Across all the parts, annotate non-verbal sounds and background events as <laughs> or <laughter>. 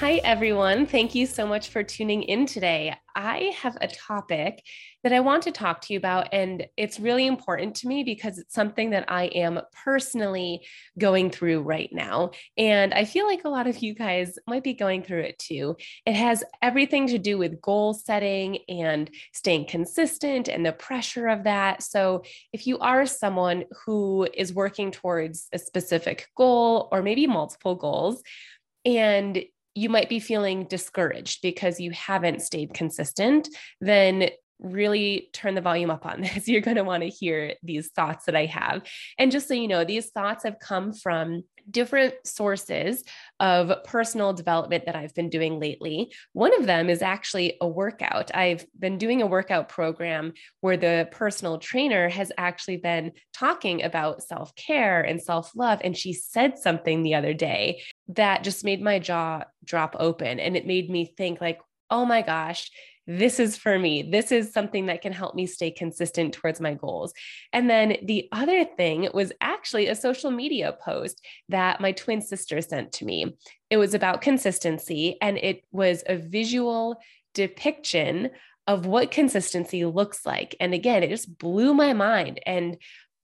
Hi, everyone. Thank you so much for tuning in today. I have a topic that I want to talk to you about, and it's really important to me because it's something that I am personally going through right now. And I feel like a lot of you guys might be going through it too. It has everything to do with goal setting and staying consistent and the pressure of that. So, if you are someone who is working towards a specific goal or maybe multiple goals, and you might be feeling discouraged because you haven't stayed consistent, then really turn the volume up on <laughs> this. You're going to want to hear these thoughts that I have. And just so you know, these thoughts have come from different sources of personal development that I've been doing lately. One of them is actually a workout. I've been doing a workout program where the personal trainer has actually been talking about self care and self love. And she said something the other day that just made my jaw drop open. And it made me think, like, oh my gosh, this is for me. This is something that can help me stay consistent towards my goals. And then the other thing was actually a social media post that my twin sister sent to me. It was about consistency and it was a visual depiction of what consistency looks like. And again, it just blew my mind and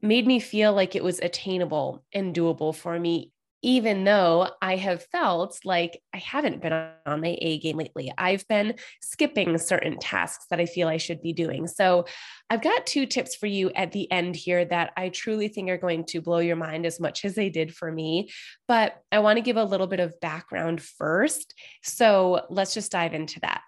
made me feel like it was attainable and doable for me even though I have felt like I haven't been on my A game lately. I've been skipping certain tasks that I feel I should be doing. So, I've got two tips for you at the end here that I truly think are going to blow your mind as much as they did for me. But I want to give a little bit of background first. So, let's just dive into that.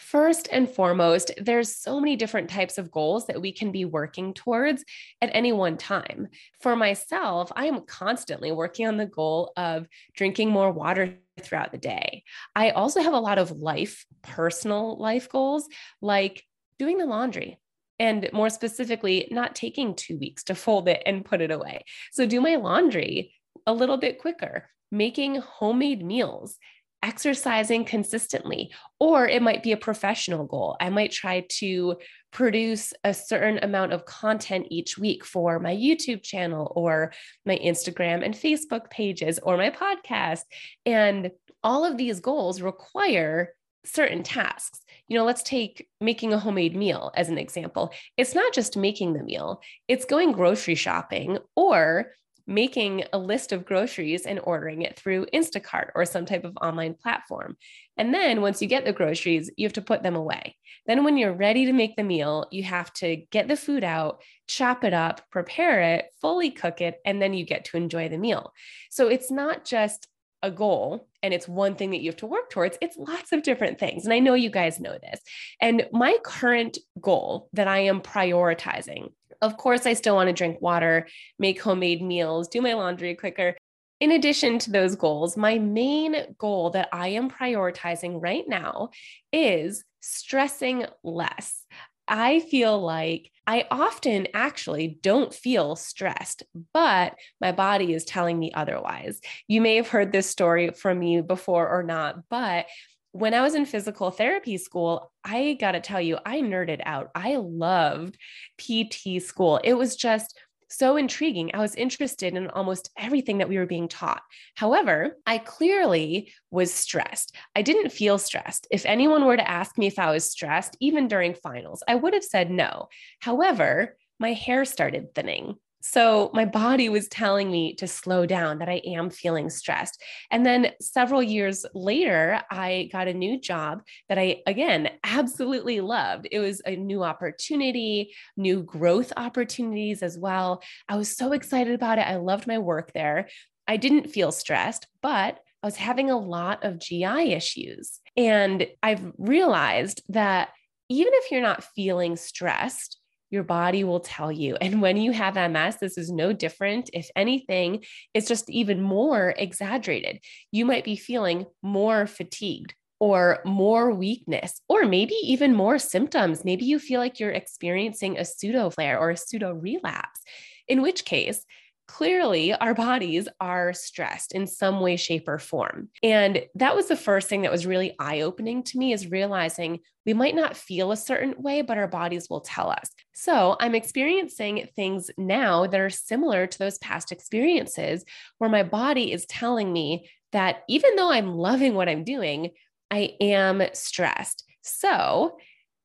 First and foremost, there's so many different types of goals that we can be working towards at any one time. For myself, I am constantly working on the goal of drinking more water throughout the day. I also have a lot of life, personal life goals, like doing the laundry, and more specifically, not taking two weeks to fold it and put it away. So, do my laundry a little bit quicker, making homemade meals, exercising consistently, or it might be a professional goal. I might try to produce a certain amount of content each week for my YouTube channel or my Instagram and Facebook pages or my podcast. And all of these goals require certain tasks. You know, let's take making a homemade meal as an example. It's not just making the meal, it's going grocery shopping or making a list of groceries and ordering it through Instacart or some type of online platform. And then once you get the groceries, you have to put them away. Then, when you're ready to make the meal, you have to get the food out, chop it up, prepare it, fully cook it, and then you get to enjoy the meal. So it's not just a goal and it's one thing that you have to work towards, it's lots of different things. And I know you guys know this. And my current goal that I am prioritizing of course, I still want to drink water, make homemade meals, do my laundry quicker. In addition to those goals, my main goal that I am prioritizing right now is stressing less. I feel like I often actually don't feel stressed, but my body is telling me otherwise. You may have heard this story from me before or not, but when I was in physical therapy school, I got to tell you, I nerded out. I loved PT school. It was just so intriguing. I was interested in almost everything that we were being taught. However, I clearly was stressed. I didn't feel stressed. If anyone were to ask me if I was stressed, even during finals, I would have said no. However, my hair started thinning So my body was telling me to slow down, that I am feeling stressed. And then several years later, I got a new job that I, again, absolutely loved. It was a new opportunity, new growth opportunities as well. I was so excited about it. I loved my work there. I didn't feel stressed, but I was having a lot of GI issues. And I've realized that even if you're not feeling stressed, your body will tell you. And when you have MS, this is no different. If anything, it's just even more exaggerated. You might be feeling more fatigued or more weakness, or maybe even more symptoms. Maybe you feel like you're experiencing a pseudo flare or a pseudo relapse, in which case, clearly our bodies are stressed in some way shape or form. And that was the first thing that was really eye opening to me is realizing we might not feel a certain way but our bodies will tell us. So i'm experiencing things now that are similar to those past experiences where my body is telling me that even though i'm loving what i'm doing i am stressed. So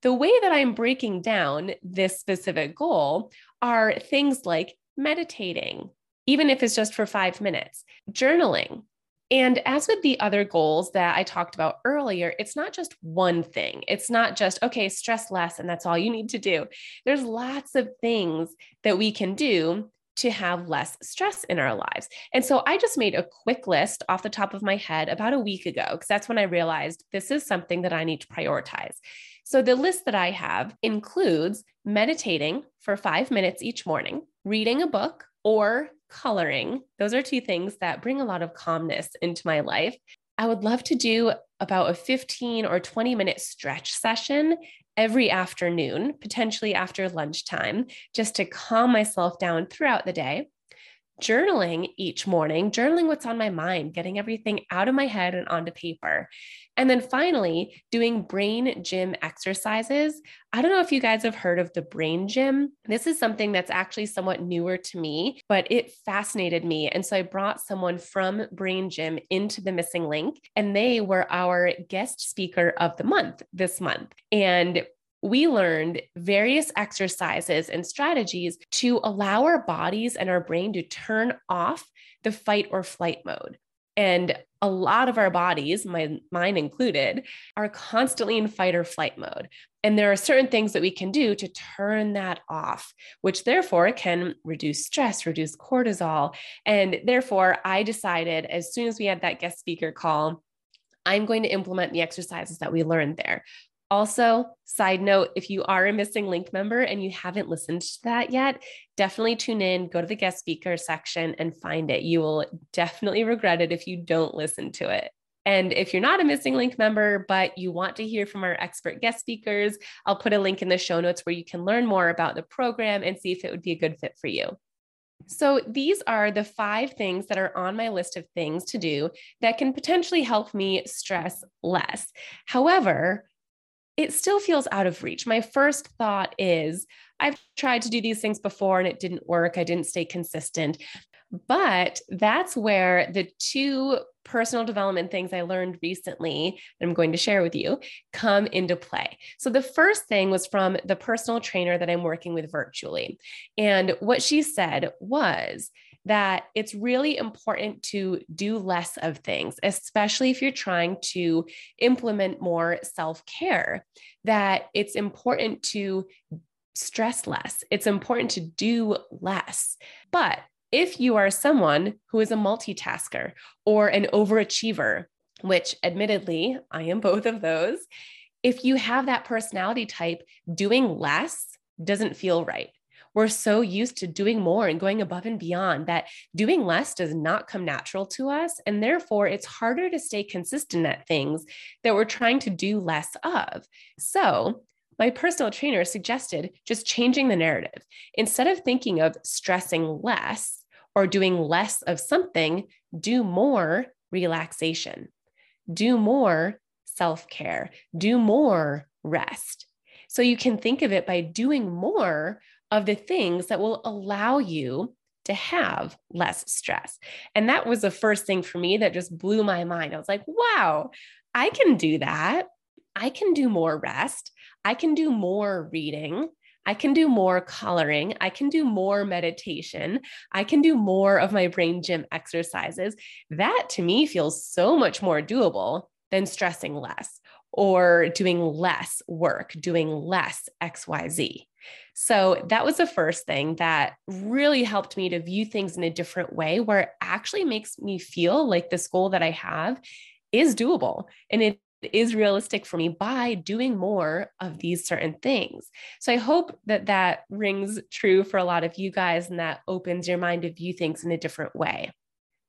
the way that I'm breaking down this specific goal are things like meditating, even if it's just for five minutes, journaling. And as with the other goals that I talked about earlier, it's not just one thing. It's not just, okay, stress less, and that's all you need to do. There's lots of things that we can do to have less stress in our lives. And so I just made a quick list off the top of my head about a week ago, because that's when I realized this is something that I need to prioritize. So the list that I have includes meditating for five minutes each morning, reading a book or coloring. Those are two things that bring a lot of calmness into my life. I would love to do about a 15 or 20 minute stretch session every afternoon, potentially after lunchtime, just to calm myself down throughout the day journaling each morning, journaling what's on my mind, getting everything out of my head and onto paper. And then finally, doing brain gym exercises. I don't know if you guys have heard of the brain gym. This is something that's actually somewhat newer to me, but it fascinated me. And so I brought someone from Brain Gym into the MSing Link, and they were our guest speaker of the month this month. And we learned various exercises and strategies to allow our bodies and our brain to turn off the fight or flight mode. And a lot of our bodies, my, mine included, are constantly in fight or flight mode. And there are certain things that we can do to turn that off, which therefore can reduce stress, reduce cortisol. And therefore, I decided as soon as we had that guest speaker call, I'm going to implement the exercises that we learned there. Also, side note, if you are a MSing Link member and you haven't listened to that yet, definitely tune in, go to the guest speaker section and find it. You will definitely regret it if you don't listen to it. And if you're not a MSing Link member, but you want to hear from our expert guest speakers, I'll put a link in the show notes where you can learn more about the program and see if it would be a good fit for you. So, these are the five things that are on my list of things to do that can potentially help me stress less. However, it still feels out of reach. My first thought is I've tried to do these things before and it didn't work. I didn't stay consistent. But that's where the two personal development things I learned recently that I'm going to share with you come into play. So, the first thing was from the personal trainer that I'm working with virtually. And what she said was that it's really important to do less of things, especially if you're trying to implement more self care, that it's important to stress less. It's important to do less. But if you are someone who is a multitasker or an overachiever, which admittedly, I am both of those, if you have that personality type, doing less doesn't feel right we're so used to doing more and going above and beyond that doing less does not come natural to us. And therefore, it's harder to stay consistent at things that we're trying to do less of. So, my personal trainer suggested just changing the narrative. Instead of thinking of stressing less or doing less of something, do more relaxation, do more self care, do more rest. So you can think of it by doing more of the things that will allow you to have less stress. And that was the first thing for me that just blew my mind. I was like, wow, I can do that. I can do more rest. I can do more reading. I can do more coloring. I can do more meditation. I can do more of my brain gym exercises. That to me feels so much more doable than stressing less or doing less work, doing less XYZ. So that was the first thing that really helped me to view things in a different way, where it actually makes me feel like this goal that I have is doable and it is realistic for me by doing more of these certain things. So I hope that that rings true for a lot of you guys and that opens your mind to view things in a different way.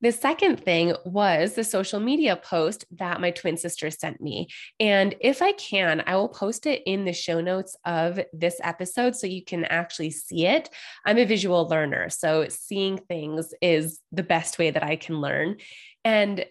The second thing was the social media post that my twin sister sent me. And if I can, I will post it in the show notes of this episode so you can actually see it. I'm a visual learner, so seeing things is the best way that I can learn. And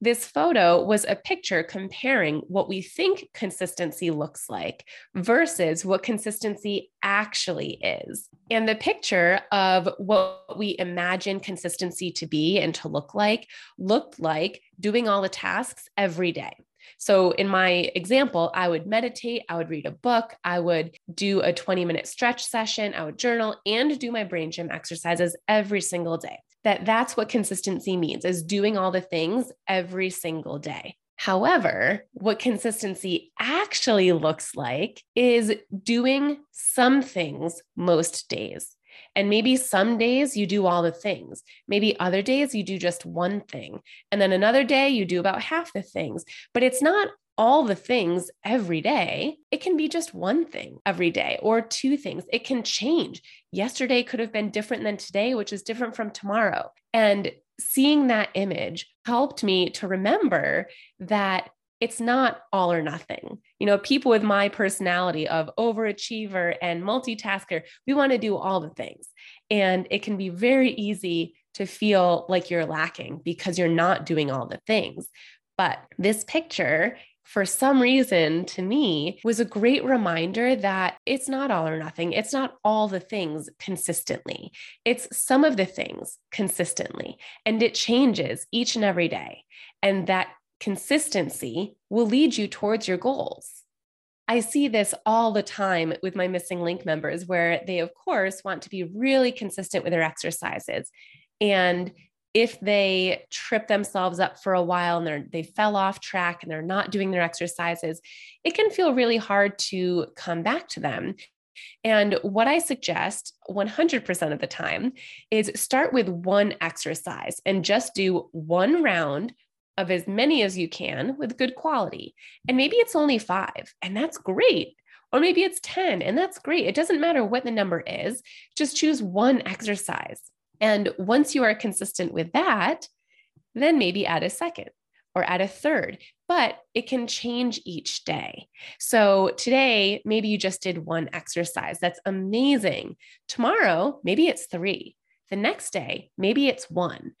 this photo was a picture comparing what we think consistency looks like versus what consistency actually is. And the picture of what we imagine consistency to be and to look like looked like doing all the tasks every day. So, in my example, I would meditate, I would read a book, I would do a 20 minute stretch session, I would journal and do my brain gym exercises every single day that that's what consistency means is doing all the things every single day. However, what consistency actually looks like is doing some things most days. And maybe some days you do all the things. Maybe other days you do just one thing. And then another day you do about half the things. But it's not all the things every day. It can be just one thing every day or two things. It can change. Yesterday could have been different than today, which is different from tomorrow. And seeing that image helped me to remember that it's not all or nothing. You know, people with my personality of overachiever and multitasker, we want to do all the things. And it can be very easy to feel like you're lacking because you're not doing all the things. But this picture for some reason to me was a great reminder that it's not all or nothing. It's not all the things consistently. It's some of the things consistently. And it changes each and every day. And that consistency will lead you towards your goals. I see this all the time with my MSing Link members, where they, of course, want to be really consistent with their exercises. And if they trip themselves up for a while and they're they fell off track and they're not doing their exercises it can feel really hard to come back to them and what I suggest 100% of the time is start with one exercise and just do one round of as many as you can with good quality. And maybe it's only five, and that's great. Or maybe it's 10, and that's great. It doesn't matter what the number is, just choose one exercise. And once you are consistent with that, then maybe add a second or add a third, but it can change each day. So today, maybe you just did one exercise. That's amazing. Tomorrow, maybe it's three. The next day, maybe it's one.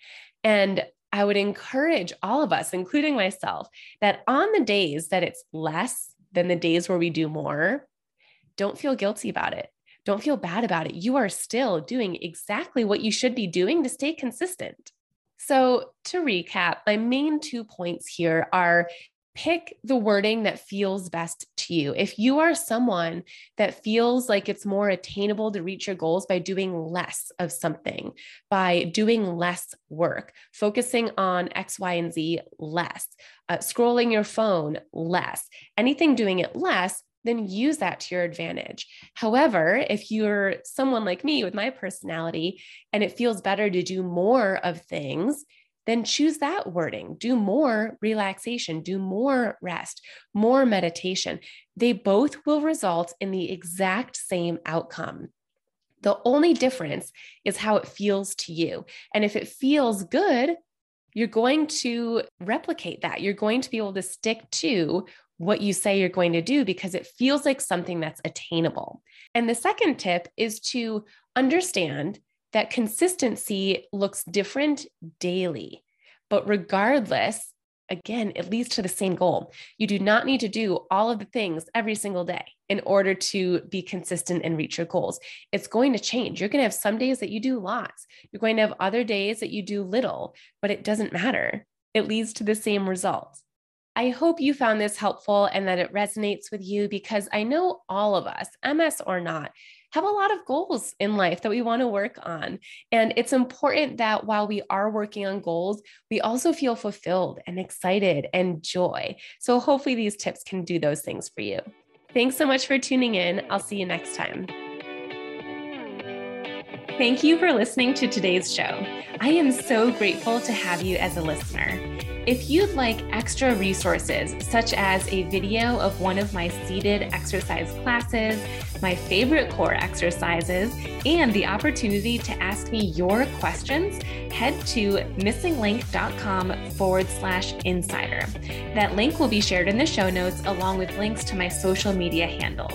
And I would encourage all of us, including myself, that on the days that it's less than the days where we do more, don't feel guilty about it. Don't feel bad about it. You are still doing exactly what you should be doing to stay consistent. So, to recap, my main two points here are pick the wording that feels best to you. If you are someone that feels like it's more attainable to reach your goals by doing less of something, by doing less work, focusing on X, Y, and Z less, uh, scrolling your phone less, anything doing it less, then use that to your advantage. However, if you're someone like me with my personality and it feels better to do more of things, then choose that wording. Do more relaxation, do more rest, more meditation. They both will result in the exact same outcome. The only difference is how it feels to you. And if it feels good, you're going to replicate that. You're going to be able to stick to what you say you're going to do because it feels like something that's attainable. And the second tip is to understand that consistency looks different daily. But regardless, again, it leads to the same goal. You do not need to do all of the things every single day in order to be consistent and reach your goals. It's going to change. You're going to have some days that you do lots, you're going to have other days that you do little, but it doesn't matter. It leads to the same results. I hope you found this helpful and that it resonates with you because I know all of us, MS or not, have a lot of goals in life that we want to work on. And it's important that while we are working on goals, we also feel fulfilled and excited and joy. So hopefully these tips can do those things for you. Thanks so much for tuning in. I'll see you next time. Thank you for listening to today's show. I am so grateful to have you as a listener. If you'd like extra resources, such as a video of one of my seated exercise classes, my favorite core exercises, and the opportunity to ask me your questions, head to MSingLink.com forward slash insider. That link will be shared in the show notes along with links to my social media handles.